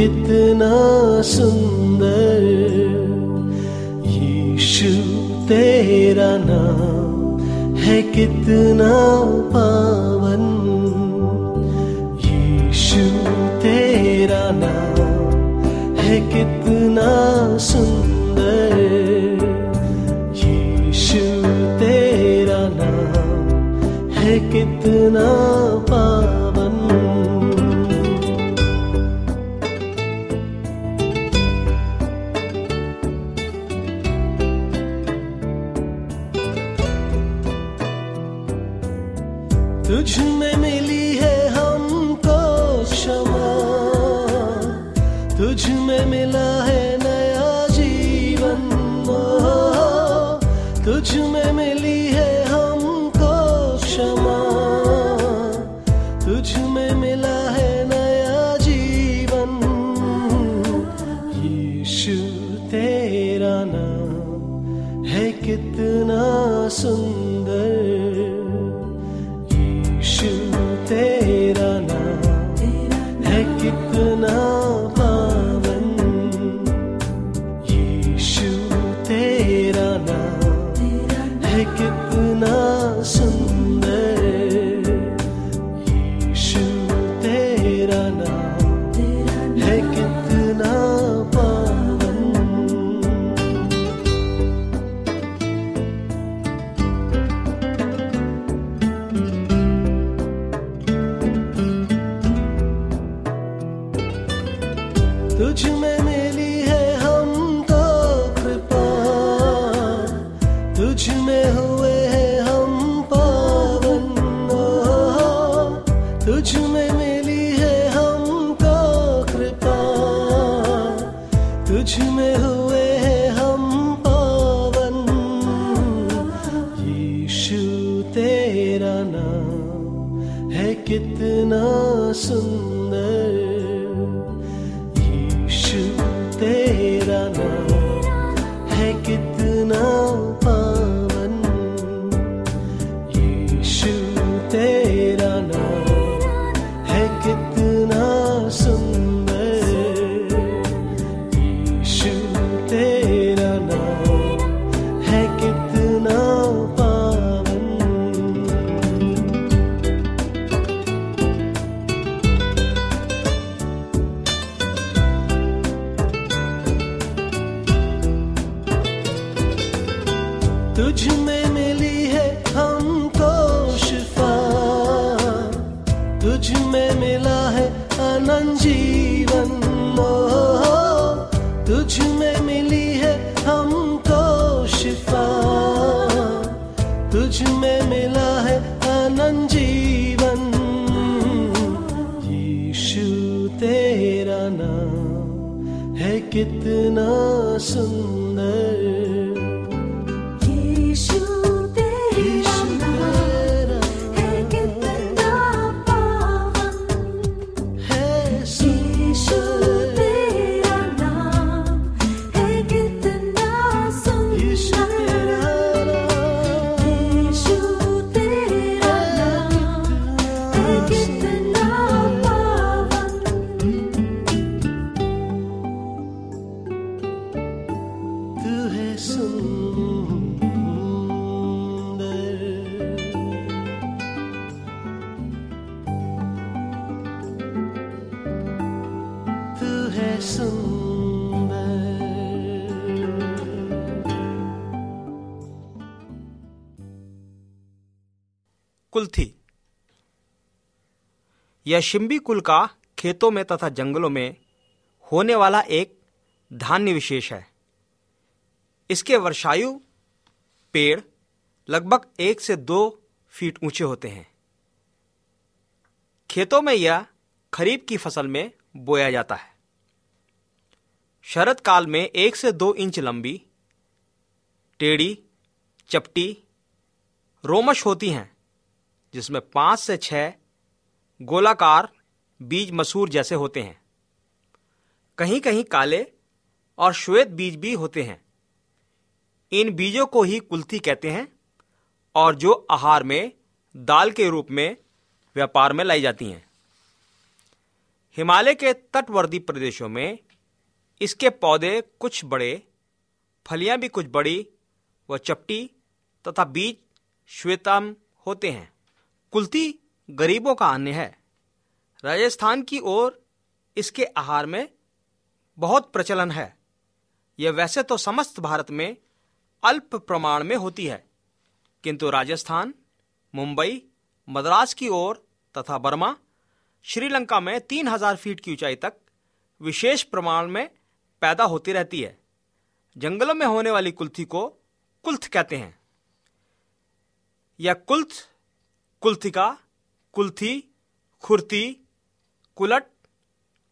कितना सुंदर नाम है कितना सुंदर कुल्थी यह शिम्बी कुल का खेतों में तथा जंगलों में होने वाला एक धान्य विशेष है। इसके वर्षायु पेड़ लगभग एक से दो फीट ऊँचे होते हैं। खेतों में यह खरीफ की फ़सल में बोया जाता है। शरद काल में एक से दो इंच लंबी, टेढ़ी, चपटी, रोमश होती हैं। जिसमें पाँच से छह गोलाकार बीज मसूर जैसे होते हैं। कहीं कहीं काले और श्वेत बीज भी होते हैं। इन बीजों को ही कुल्थी कहते हैं और जो आहार में, दाल के रूप में, व्यापार में लाई जाती हैं। हिमालय के तटवर्ती प्रदेशों में इसके पौधे कुछ बड़े, फलियाँ भी कुछ बड़ी व चपटी तथा बीज श्वेतम होते हैं। कुल्थी गरीबों का अन्न है। राजस्थान की ओर इसके आहार में बहुत प्रचलन है। यह वैसे तो समस्त भारत में अल्प प्रमाण में होती है, किंतु राजस्थान, मुंबई, मद्रास की ओर तथा बर्मा, श्रीलंका में तीन हज़ार फीट की ऊंचाई तक विशेष प्रमाण में पैदा होती रहती है। जंगलों में होने वाली कुल्थी को कुल्थ कहते हैं। यह कुल्थ कुल्थिका, कुल्थी, खुरती, कुलट,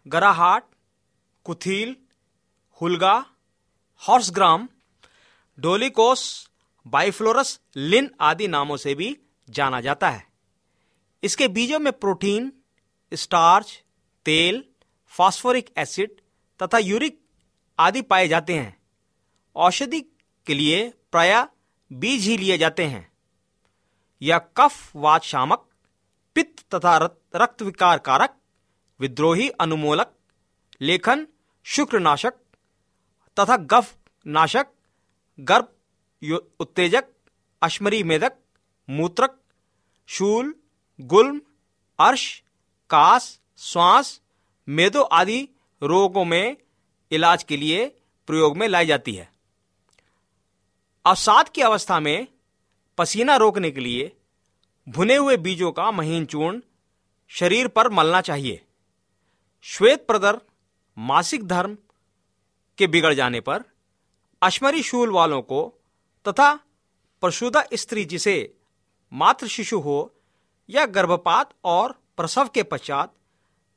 गराहाट, कुथील, हुलगा, हॉर्सग्राम, डोलिकोस बाइफ्लोरस लिन आदि नामों से भी जाना जाता है। इसके बीजों में प्रोटीन, स्टार्च, तेल, फास्फोरिक एसिड तथा यूरिक आदि पाए जाते हैं। औषधि के लिए प्राय बीज ही लिए जाते हैं। यह कफ, वात शामक, पित्त तथा रक्त विकार कारक विद्रोही, अनुमूलक, लेखन, शुक्रनाशक तथा गफ, नाशक, गर्भ उत्तेजक, अश्मरी मेदक, मूत्रक, शूल, गुल्म, अर्श, कास, श्वास, मेदो आदि रोगों में इलाज के लिए प्रयोग में लाई जाती है। अवसाद की अवस्था में पसीना रोकने के लिए भुने हुए बीजों का महीन चूर्ण शरीर पर मलना चाहिए। श्वेत प्रदर, मासिक धर्म के बिगड़ जाने पर अश्मरी शूल वालों को तथा प्रसूदा स्त्री जिसे मातृ शिशु हो या गर्भपात और प्रसव के पश्चात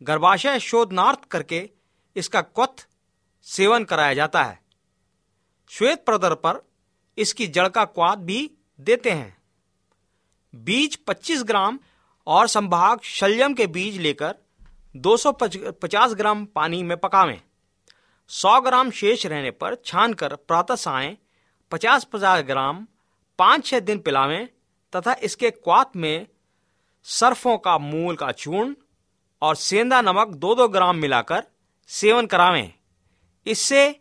गर्भाशय शोधनार्थ करके इसका क्वथ सेवन कराया जाता है। श्वेत प्रदर पर इसकी जड़ का क्वाद भी देते हैं। बीज 25 ग्राम और संभाग शल्यम के बीज लेकर 250 ग्राम पानी में पकावें। 100 ग्राम शेष रहने पर छानकर प्रातः सायं 50-50 ग्राम पाँच छः दिन पिलावें तथा इसके क्वात में सरफों का मूल का चूर्ण और सेंधा नमक दो दो ग्राम मिलाकर सेवन करावें। इससे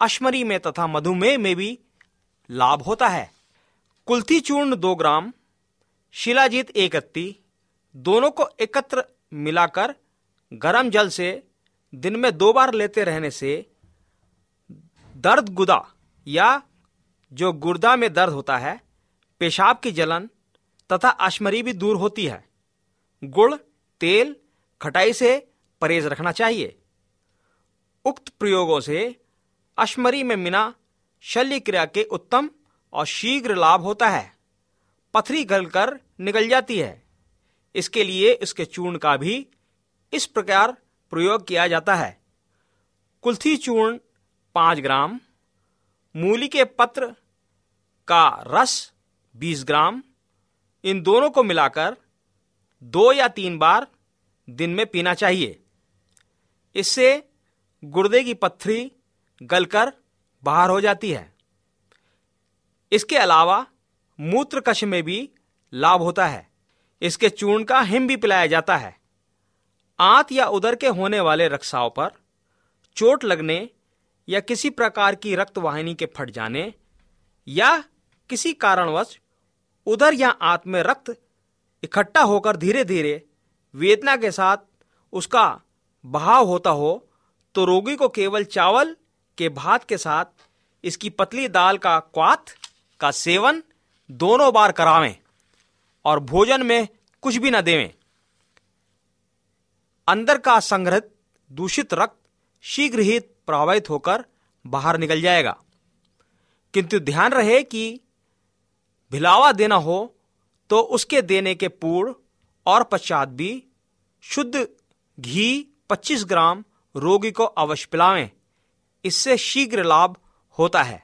अश्मरी में तथा मधुमेह में भी लाभ होता है। कुल्थी चूर्ण दो ग्राम, शिलाजीत एक अत्ती दोनों को एकत्र मिलाकर गर्म जल से दिन में दो बार लेते रहने से दर्द गुदा या जो गुर्दा में दर्द होता है, पेशाब की जलन तथा अश्मरी भी दूर होती है। गुड़, तेल, खटाई से परहेज रखना चाहिए। उक्त प्रयोगों से अश्मरी में मिना शल्य क्रिया के उत्तम और शीघ्र लाभ होता है। पथरी गलकर निकल जाती है। इसके लिए इसके चूर्ण का भी इस प्रकार प्रयोग किया जाता है। कुल्थी चूर्ण पाँच ग्राम, मूली के पत्र का रस बीस ग्राम, इन दोनों को मिलाकर दो या तीन बार दिन में पीना चाहिए। इससे गुर्दे की पत्थरी गलकर बाहर हो जाती है। इसके अलावा मूत्रकश में भी लाभ होता है। इसके चूर्ण का हिम भी पिलाया जाता है। आंत या उदर के होने वाले रक्साव पर चोट लगने या किसी प्रकार की रक्त वाहिनी के फट जाने या किसी कारणवश उधर या आंत में रक्त इकट्ठा होकर धीरे धीरे वेदना के साथ उसका बहाव होता हो तो रोगी को केवल चावल के भात के साथ इसकी पतली दाल का क्वाथ का सेवन दोनों बार करावें और भोजन में कुछ भी न देवें। अंदर का संग्रहित दूषित रक्त शीघ्र ही प्रभावित होकर बाहर निकल जाएगा। किंतु ध्यान रहे कि भिलावा देना हो तो उसके देने के पूर्व और पश्चात भी शुद्ध घी 25 ग्राम रोगी को अवश्य पिलावें। इससे शीघ्र लाभ होता है।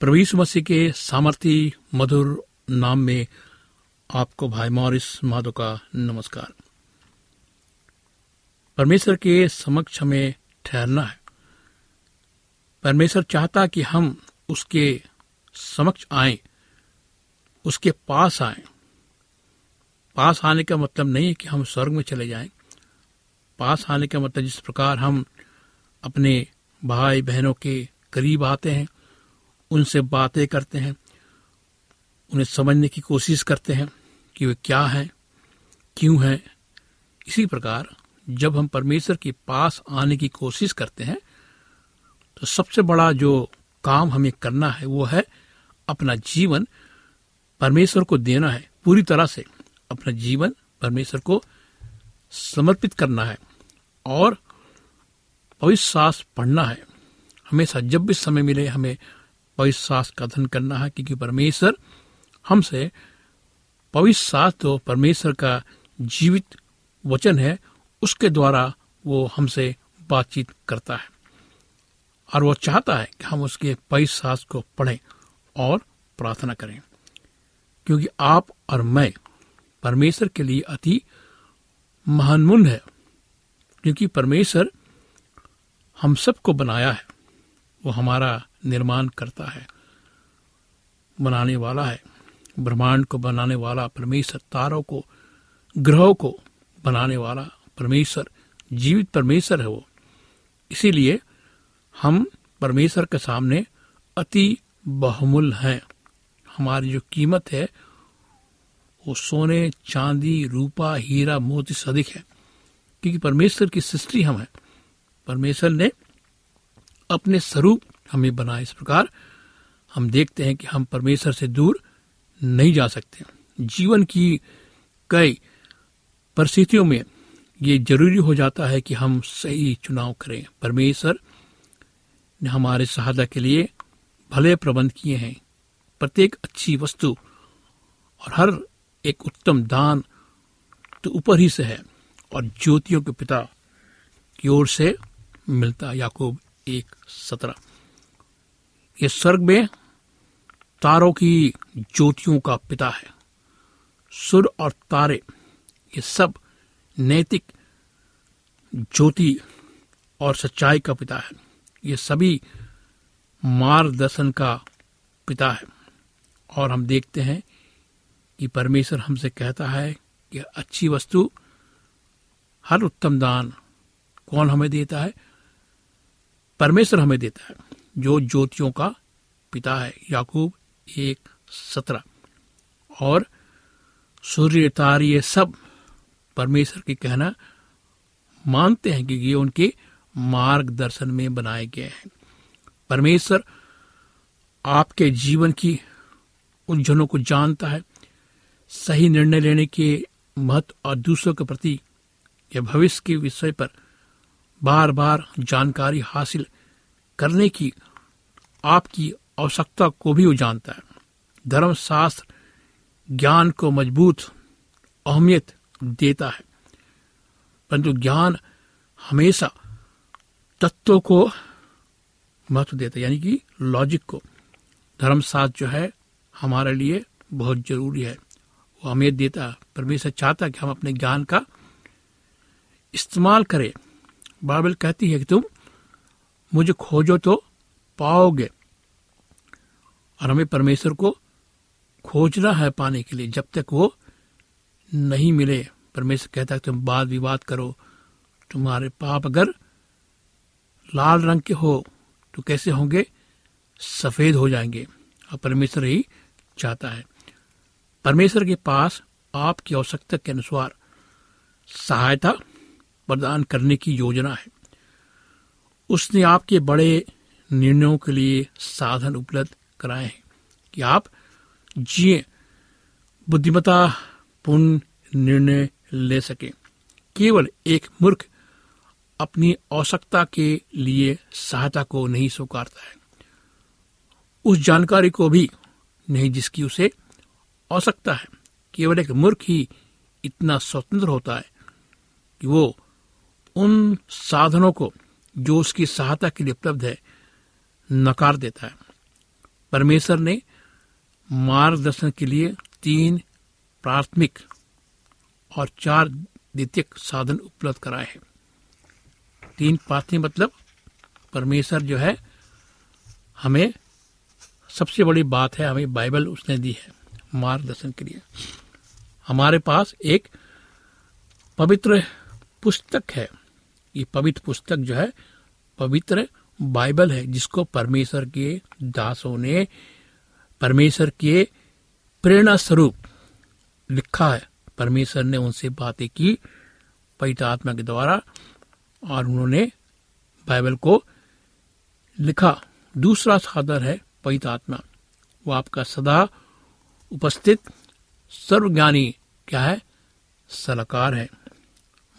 प्रवीष मसीह के सामर्थी मधुर नाम में आपको भाई मॉरिस माधो का नमस्कार। परमेश्वर के समक्ष हमें ठहरना है। परमेश्वर चाहता कि हम उसके समक्ष आए, उसके पास आए। पास आने का मतलब नहीं है कि हम स्वर्ग में चले जाएँ। पास आने का मतलब जिस प्रकार हम अपने भाई बहनों के करीब आते हैं उनसे बातें करते हैं, उन्हें समझने की कोशिश करते हैं कि वे क्या हैं, क्यों हैं। इसी प्रकार, जब हम परमेश्वर के पास आने की कोशिश करते हैं तो सबसे बड़ा जो काम हमें करना है, वो है अपना जीवन परमेश्वर को देना है। पूरी तरह से अपना जीवन परमेश्वर को समर्पित करना है और पवित्र सास पढ़ना है। हमेशा जब भी समय मिले, हमें पवित्र सास का अध्ययन करना है, क्योंकि परमेश्वर हमसे पवित्र शास्त्र तो परमेश्वर का जीवित वचन है, उसके द्वारा वो हमसे बातचीत करता है। और वो चाहता है कि हम उसके पवित्र शास्त्र को पढ़ें और प्रार्थना करें। क्योंकि आप और मैं परमेश्वर के लिए अति महानमुन है, क्योंकि परमेश्वर हम सबको बनाया है। वो हमारा निर्माण करता है, बनाने वाला है, ब्रह्मांड को बनाने वाला, परमेश्वर तारों को, ग्रहों को बनाने वाला परमेश्वर, जीवित परमेश्वर है वो। इसीलिए हम परमेश्वर के सामने अति बहुमूल्य हैं। हमारी जो कीमत है, वो सोने, चांदी, रूपा, हीरा, मोती से अधिक है। क्योंकि परमेश्वर की सृष्टि हम है। परमेश्वर ने अपने स्वरूप हमें बनाया इस प्रकार हम देखते हैं कि हम परमेश्वर से दूर नहीं जा सकते। जीवन की कई परिस्थितियों में ये ज़रूरी हो जाता है कि हम सही चुनाव करें। परमेश्वर ने हमारे सहायता के लिए भले प्रबंध किए हैं। प्रत्येक अच्छी वस्तु और हर एक उत्तम दान तो ऊपर ही से है और ज्योतियों के पिता की ओर से मिलता याकूब एक सत्रह। ये स्वर्ग में तारों की ज्योतियों का पिता है। सुर और तारे, ये सब नैतिक ज्योति और सच्चाई का पिता है। ये सभी मार्गदर्शन का पिता है। और हम देखते हैं कि परमेश्वर हमसे कहता है कि अच्छी वस्तु, हर उत्तम दान कौन हमें देता है? परमेश्वर हमें देता है। जो ज्योतियों का पिता है। याकूब एक सत्रह। और सूर्य तार ये सब परमेश्वर के कहना मानते हैं कि ये उनके मार्गदर्शन में बनाए गए हैं। परमेश्वर आपके जीवन की उलझनों को जानता है, सही निर्णय लेने के महत्व और दूसरों के प्रति या भविष्य के विषय पर बार बार जानकारी हासिल करने की आपकी आवश्यकता को भी वो जानता है। धर्मशास्त्र ज्ञान को मज़बूत, अहमियत देता है। परंतु ज्ञान हमेशा तत्वों को महत्व देता है, यानी कि लॉजिक को। धर्मशास्त्र जो है, हमारे लिए बहुत ज़रूरी है। वो अहमियत देता है। परमेश्वर चाहता है कि हम अपने ज्ञान का इस्तेमाल करें। बाइबल कहती है कि तुम मुझे खोजो तो पाओगे। और हमें परमेश्वर को खोजना है पाने के लिए। जब तक वो नहीं मिले, परमेश्वर कहता है, तुम वाद विवाद करो। तुम्हारे पाप अगर लाल रंग के हो तो कैसे होंगे? सफ़ेद हो जाएँगे। और परमेश्वर ही चाहता है। परमेश्वर के पास आपकी आवश्यकता के अनुसार सहायता प्रदान करने की योजना है। उसने आपके बड़े निर्णयों के लिए साधन उपलब्ध कराए हैं। कि आप जिए बुद्धिमता पूर्ण निर्णय ले सके। केवल एक मूर्ख अपनी आवश्यकता के लिए सहायता को नहीं स्वीकारता है। उस जानकारी को भी नहीं जिसकी उसे आवश्यकता है। केवल एक मूर्ख ही इतना स्वतंत्र होता है कि वो उन साधनों को, जो उसकी सहायता के लिए उपलब्ध है नकार देता है। परमेश्वर ने मार्गदर्शन के लिए तीन प्राथमिक और चार द्वितीयक साधन उपलब्ध कराए हैं। तीन प्राथमिक मतलब परमेश्वर जो है, हमें सबसे बड़ी बात है, हमें बाइबल उसने दी है मार्गदर्शन के लिए। हमारे पास एक पवित्र पुस्तक है। ये पवित्र पुस्तक जो है, पवित्र बाइबल है जिसको परमेश्वर के दासों ने, परमेश्वर के प्रेरणा स्वरूप लिखा है। परमेश्वर ने उनसे बातें की पवित्र आत्मा के द्वारा और उन्होंने बाइबल को लिखा। दूसरा साधन है पवित्र आत्मा वो आपका सदा उपस्थित सर्वज्ञानी क्या है? सलाहकार है।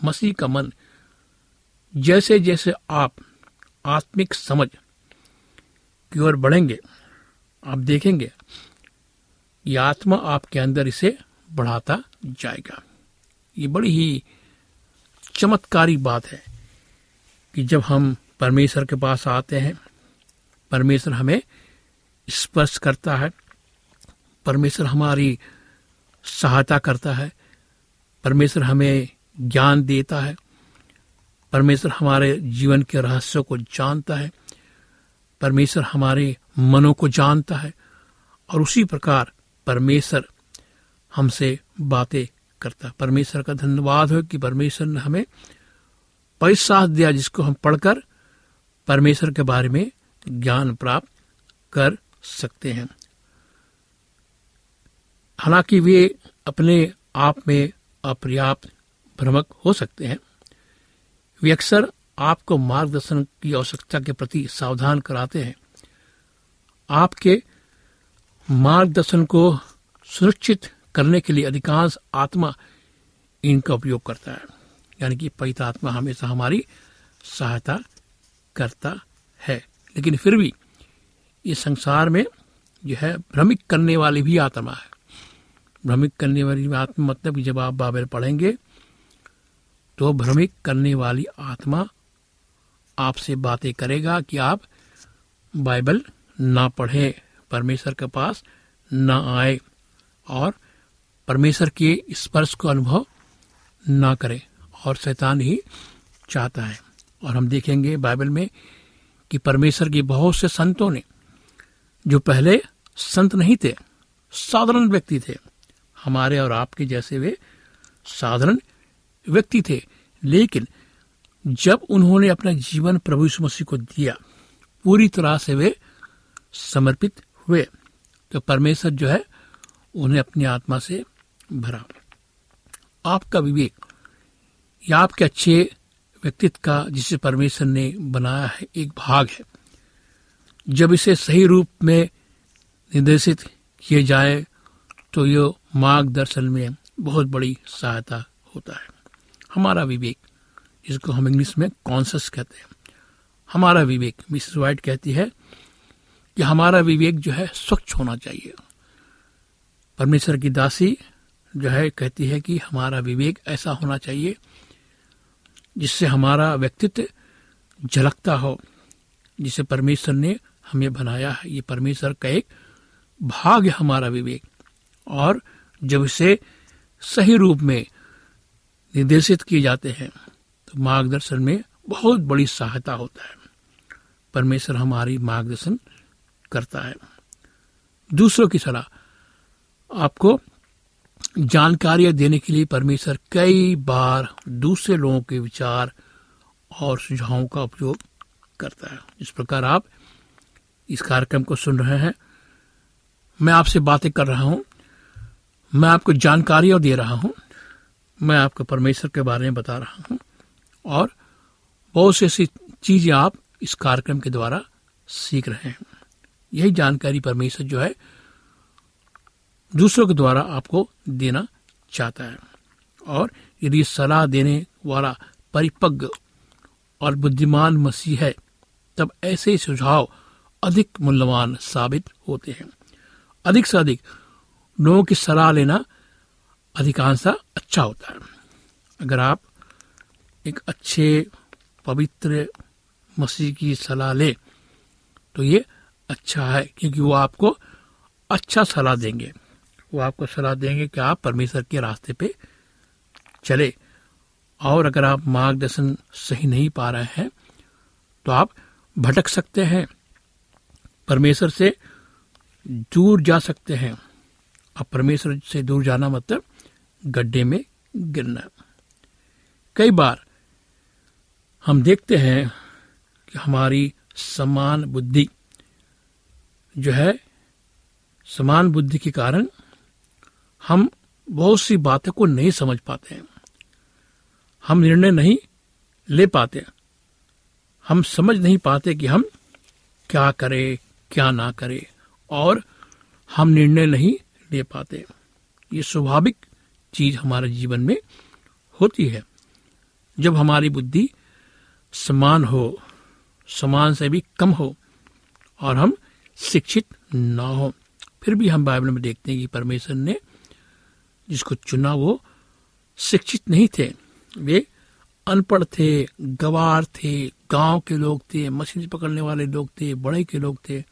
मसीह का मन जैसे जैसे आप आत्मिक समझ की ओर बढ़ेंगे, आप देखेंगे ये आत्मा आपके अंदर इसे बढ़ाता जाएगा। ये बड़ी ही चमत्कारी बात है कि जब हम परमेश्वर के पास आते हैं, परमेश्वर हमें स्पर्श करता है, परमेश्वर हमारी सहायता करता है, परमेश्वर हमें ज्ञान देता है परमेश्वर हमारे जीवन के रहस्यों को जानता है, परमेश्वर हमारे मनों को जानता है, और उसी प्रकार परमेश्वर हमसे बातें करता है। परमेश्वर का धन्यवाद हो कि परमेश्वर ने हमें पैसा दिया जिसको हम पढ़कर परमेश्वर के बारे में ज्ञान प्राप्त कर सकते हैं। हालाँकि वे अपने आप में अपर्याप्त भ्रमक हो सकते हैं वे अक्सर आपको मार्गदर्शन की आवश्यकता के प्रति सावधान कराते हैं। आपके मार्गदर्शन को सुरक्षित करने के लिए अधिकांश आत्मा इनका उपयोग करता है। यानी कि पवित्र आत्मा हमेशा हमारी सहायता करता है। लेकिन फिर भी इस संसार में जो है भ्रमिक करने वाली भी आत्मा है। भ्रमिक करने वाली आत्मा मतलब जब आप बाबेल पढ़ेंगे तो भ्रमिक करने वाली आत्मा आपसे बातें करेगा कि आप बाइबल ना पढ़े, परमेश्वर के पास ना आए और परमेश्वर के स्पर्श को अनुभव ना करें और शैतान ही चाहता है। और हम देखेंगे बाइबल में कि परमेश्वर के बहुत से संतों ने, जो पहले संत नहीं थे, साधारण व्यक्ति थे, हमारे और आपके जैसे वे साधारण व्यक्ति थे। लेकिन जब उन्होंने अपना जीवन प्रभु यीशु मसीह को दिया, पूरी तरह से वे समर्पित हुए। तो परमेश्वर जो है, उन्हें अपनी आत्मा से भरा। आपका विवेक या आपके अच्छे व्यक्तित्व का जिसे परमेश्वर ने बनाया है, एक भाग है। जब इसे सही रूप में निर्देशित किए जाए तो ये मार्गदर्शन में बहुत बड़ी सहायता होता है। हमारा विवेक, जिसको हम इंग्लिश में कॉन्सियस कहते हैं। हमारा विवेक, मिसेस वाइट कहती है कि हमारा विवेक जो है स्वच्छ होना चाहिए। परमेश्वर की दासी जो है, कहती है कि हमारा विवेक ऐसा होना चाहिए जिससे हमारा व्यक्तित्व झलकता हो, जिसे परमेश्वर ने हमें बनाया है। ये परमेश्वर का एक भाग है हमारा विवेक। और जब इसे सही रूप में निर्देशित किए जाते हैं। तो मार्गदर्शन में बहुत बड़ी सहायता होता है। परमेश्वर हमारी मार्गदर्शन करता है। दूसरों की सलाह। आपको जानकारियाँ देने के लिए परमेश्वर कई बार दूसरे लोगों के विचार और सुझावों का उपयोग करता है। इस प्रकार आप इस कार्यक्रम को सुन रहे हैं। मैं आपसे बातें कर रहा हूँ। मैं आपको जानकारियाँ दे रहा हूँ। मैं आपको परमेश्वर के बारे में बता रहा हूँ। और बहुत सी ऐसी चीज़ें आप इस कार्यक्रम के द्वारा सीख रहे हैं। यही जानकारी परमेश्वर जो है दूसरों के द्वारा आपको देना चाहता है। और यदि सलाह देने वाला परिपक्व और बुद्धिमान मसीह है, तब ऐसे सुझाव अधिक मूल्यवान साबित होते हैं। अधिक से अधिक लोगों की सलाह लेना अधिकांशतः अच्छा होता है। अगर आप एक अच्छे, पवित्र मसीह की सलाह ले तो ये अच्छा है, क्योंकि वो आपको अच्छा सलाह देंगे। वो आपको सलाह देंगे कि आप परमेश्वर के रास्ते पे चले। और अगर आप मार्गदर्शन सही नहीं पा रहे हैं तो आप भटक सकते हैं। परमेश्वर से दूर जा सकते हैं। अब परमेश्वर से दूर जाना मतलब गड्ढे में गिरना। कई बार हम देखते हैं कि हमारी समान बुद्धि जो है, समान बुद्धि के कारण हम बहुत सी बातों को नहीं समझ पाते हैं। हम निर्णय नहीं ले पाते हम समझ नहीं पाते कि हम क्या करें, क्या ना करें, और हम निर्णय नहीं ले पाते। ये स्वाभाविक चीज़ हमारे जीवन में होती है। जब हमारी बुद्धि समान हो, समान से भी कम हो और हम शिक्षित ना हो, फिर भी हम बाइबल में देखते हैं कि परमेश्वर ने जिसको चुना वो शिक्षित नहीं थे। वे अनपढ़ थे, गवार थे, गाँव के लोग थे, मछली पकड़ने वाले लोग थे, बड़े के लोग थे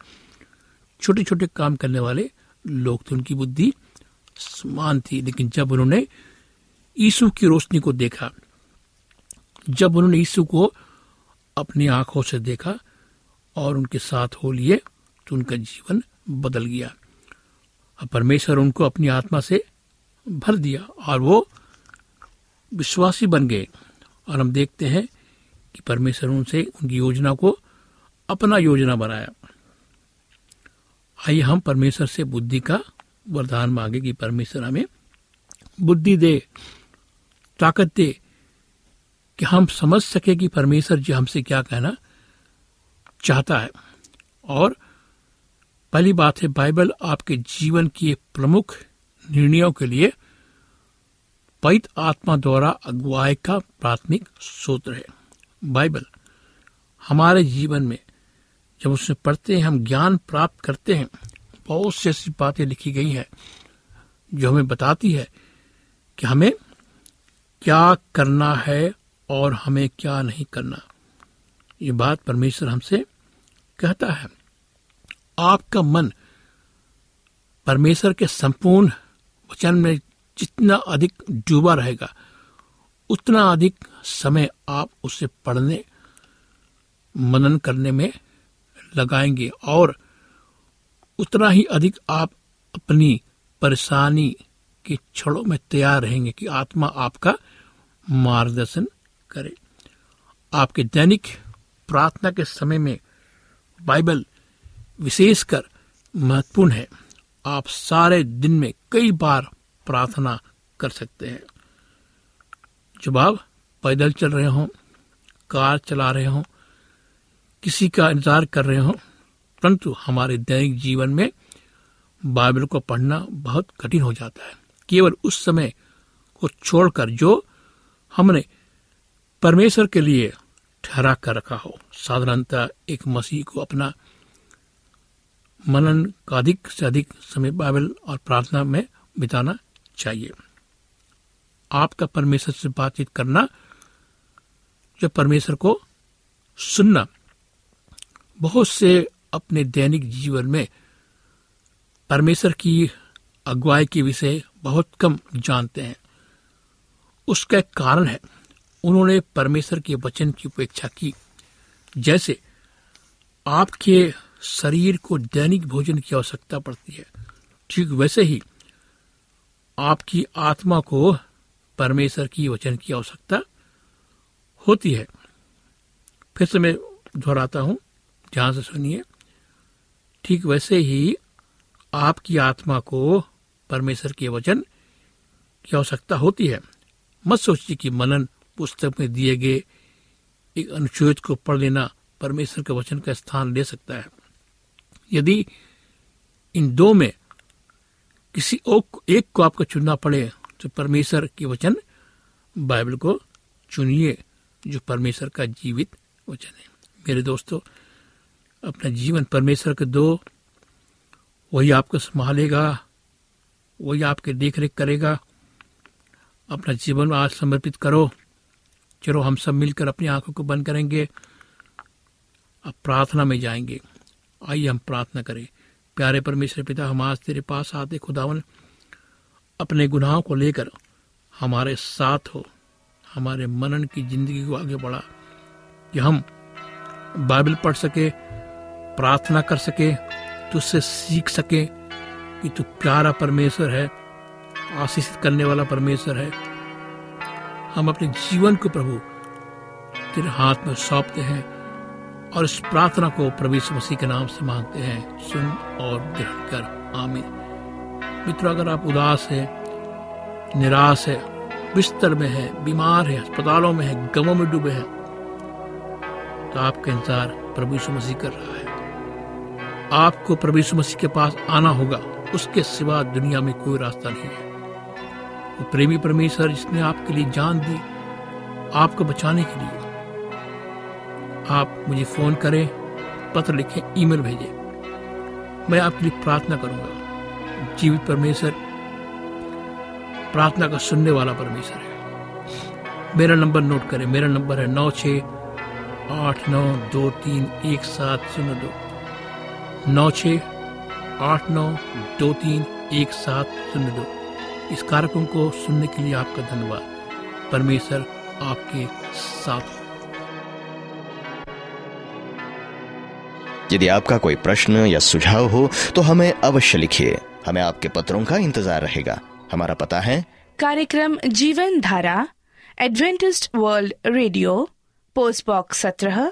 छोटे छोटे काम करने वाले लोग थे। उनकी बुद्धि समान थी, लेकिन जब उन्होंने यीशु की रोशनी को देखा, जब उन्होंने यीशु को अपनी आँखों से देखा और उनके साथ हो लिए तो उनका जीवन बदल गया। परमेश्वर उनको अपनी आत्मा से भर दिया और वो विश्वासी बन गए। और हम देखते हैं कि परमेश्वर उनसे उनकी योजना को अपना योजना बनाया। आइए हम परमेश्वर से बुद्धि का वरदान मांगे कि परमेश्वर हमें बुद्धि दे, ताकत दे कि हम समझ सके कि परमेश्वर जी हमसे क्या कहना चाहता है। और पहली बात है, बाइबल आपके जीवन की प्रमुख निर्णयों के लिए पवित आत्मा द्वारा अगुवाई का प्राथमिक सूत्र है। बाइबल हमारे जीवन में जब उसमें पढ़ते हैं, हम ज्ञान प्राप्त करते हैं बहुत सी ऐसी बातें लिखी गई हैं जो हमें बताती है कि हमें क्या करना है और हमें क्या नहीं करना। ये बात परमेश्वर हमसे कहता है। आपका मन परमेश्वर के संपूर्ण वचन में जितना अधिक डूबा रहेगा, उतना अधिक समय आप उसे पढ़ने, मनन करने में लगाएँगे और उतना ही अधिक आप अपनी परेशानी के क्षणों में तैयार रहेंगे कि आत्मा आपका मार्गदर्शन करे। आपके दैनिक प्रार्थना के समय में बाइबल विशेषकर महत्वपूर्ण है। आप सारे दिन में कई बार प्रार्थना कर सकते हैं। जब आप पैदल चल रहे हो, कार चला रहे हो, किसी का इंतज़ार कर रहे हो परंतु हमारे दैनिक जीवन में बाइबल को पढ़ना बहुत कठिन हो जाता है। केवल उस समय को छोड़कर जो हमने परमेश्वर के लिए ठहरा कर रखा हो, साधारणतः एक मसीह को अपना मनन का अधिक से अधिक समय बाइबल और प्रार्थना में बिताना चाहिए। आपका परमेश्वर से बातचीत करना, जो परमेश्वर को सुनना, बहुत से अपने दैनिक जीवन में परमेश्वर की अगुवाई के विषय बहुत कम जानते हैं। उसका कारण है, उन्होंने परमेश्वर के वचन की उपेक्षा की। जैसे आपके शरीर को दैनिक भोजन की आवश्यकता पड़ती है, ठीक वैसे ही आपकी आत्मा को परमेश्वर की वचन की आवश्यकता होती है। फिर से मैं दोहराता हूँ, ध्यान से सुनिए। ठीक वैसे ही आपकी आत्मा को परमेश्वर के वचन की आवश्यकता होती है। मत सोचिए कि मनन पुस्तक में दिए गए एक अनुच्छेद को पढ़ लेना परमेश्वर के वचन का स्थान ले सकता है। यदि इन दो में किसी एक को आपको चुनना पड़े तो परमेश्वर के वचन बाइबल को चुनिए, जो परमेश्वर का जीवित वचन है। मेरे दोस्तों अपना जीवन परमेश्वर के दो, वही आपको संभालेगा, वही आपके देख रेख करेगा। अपना जीवन आज समर्पित करो। चलो, हम सब मिलकर अपनी आँखों को बंद करेंगे। अब प्रार्थना में जाएँगे। आइए, हम प्रार्थना करें। प्यारे परमेश्वर पिता, हम आज तेरे पास आते खुदावन। अपने गुनाहों को लेकर हमारे साथ हो। हमारे मनन की ज़िंदगी को आगे बढ़ा। कि हम बाइबल पढ़ सके प्रार्थना कर सके, तुझसे सीख सके कि तू प्यारा परमेश्वर है, आशीषित करने वाला परमेश्वर है। हम अपने जीवन को प्रभु, तेरे हाथ में सौंपते हैं और इस प्रार्थना को प्रभु यीशु मसीह के नाम से मांगते हैं। सुन और ग्रहण कर आमीन। मित्रों, अगर आप उदास है, निराश है, बिस्तर में है, बीमार है, अस्पतालों में है, गमों में डूबे हैं तो आपका इंतज़ार प्रभु यीशु मसीह कर रहा है। आपको प्रभु मसीह के पास आना होगा। उसके सिवा दुनिया में कोई रास्ता नहीं है। वो प्रेमी परमेश्वर जिसने आपके लिए जान दी, आपको बचाने के लिए। आप मुझे फ़ोन करें, पत्र लिखें, ईमेल भेजें। मैं आपके लिए प्रार्थना करूँगा। जीवित परमेश्वर, प्रार्थना का सुनने वाला परमेश्वर है। मेरा नंबर नोट करें। मेरा नंबर है नौ छ आठ नौ दो तीन एक सात शून्य दो। नौ छ आठ नौ दो तीन एक सात शून्य दो। इस कार्यक्रम को सुनने के लिए आपका धन्यवाद। परमेश्वर आपके साथ यदि आपका कोई प्रश्न या सुझाव हो तो हमें अवश्य लिखिए। हमें आपके पत्रों का इंतज़ार रहेगा। हमारा पता है। कार्यक्रम Jeevan Dhara Adventist world radio post box सत्रह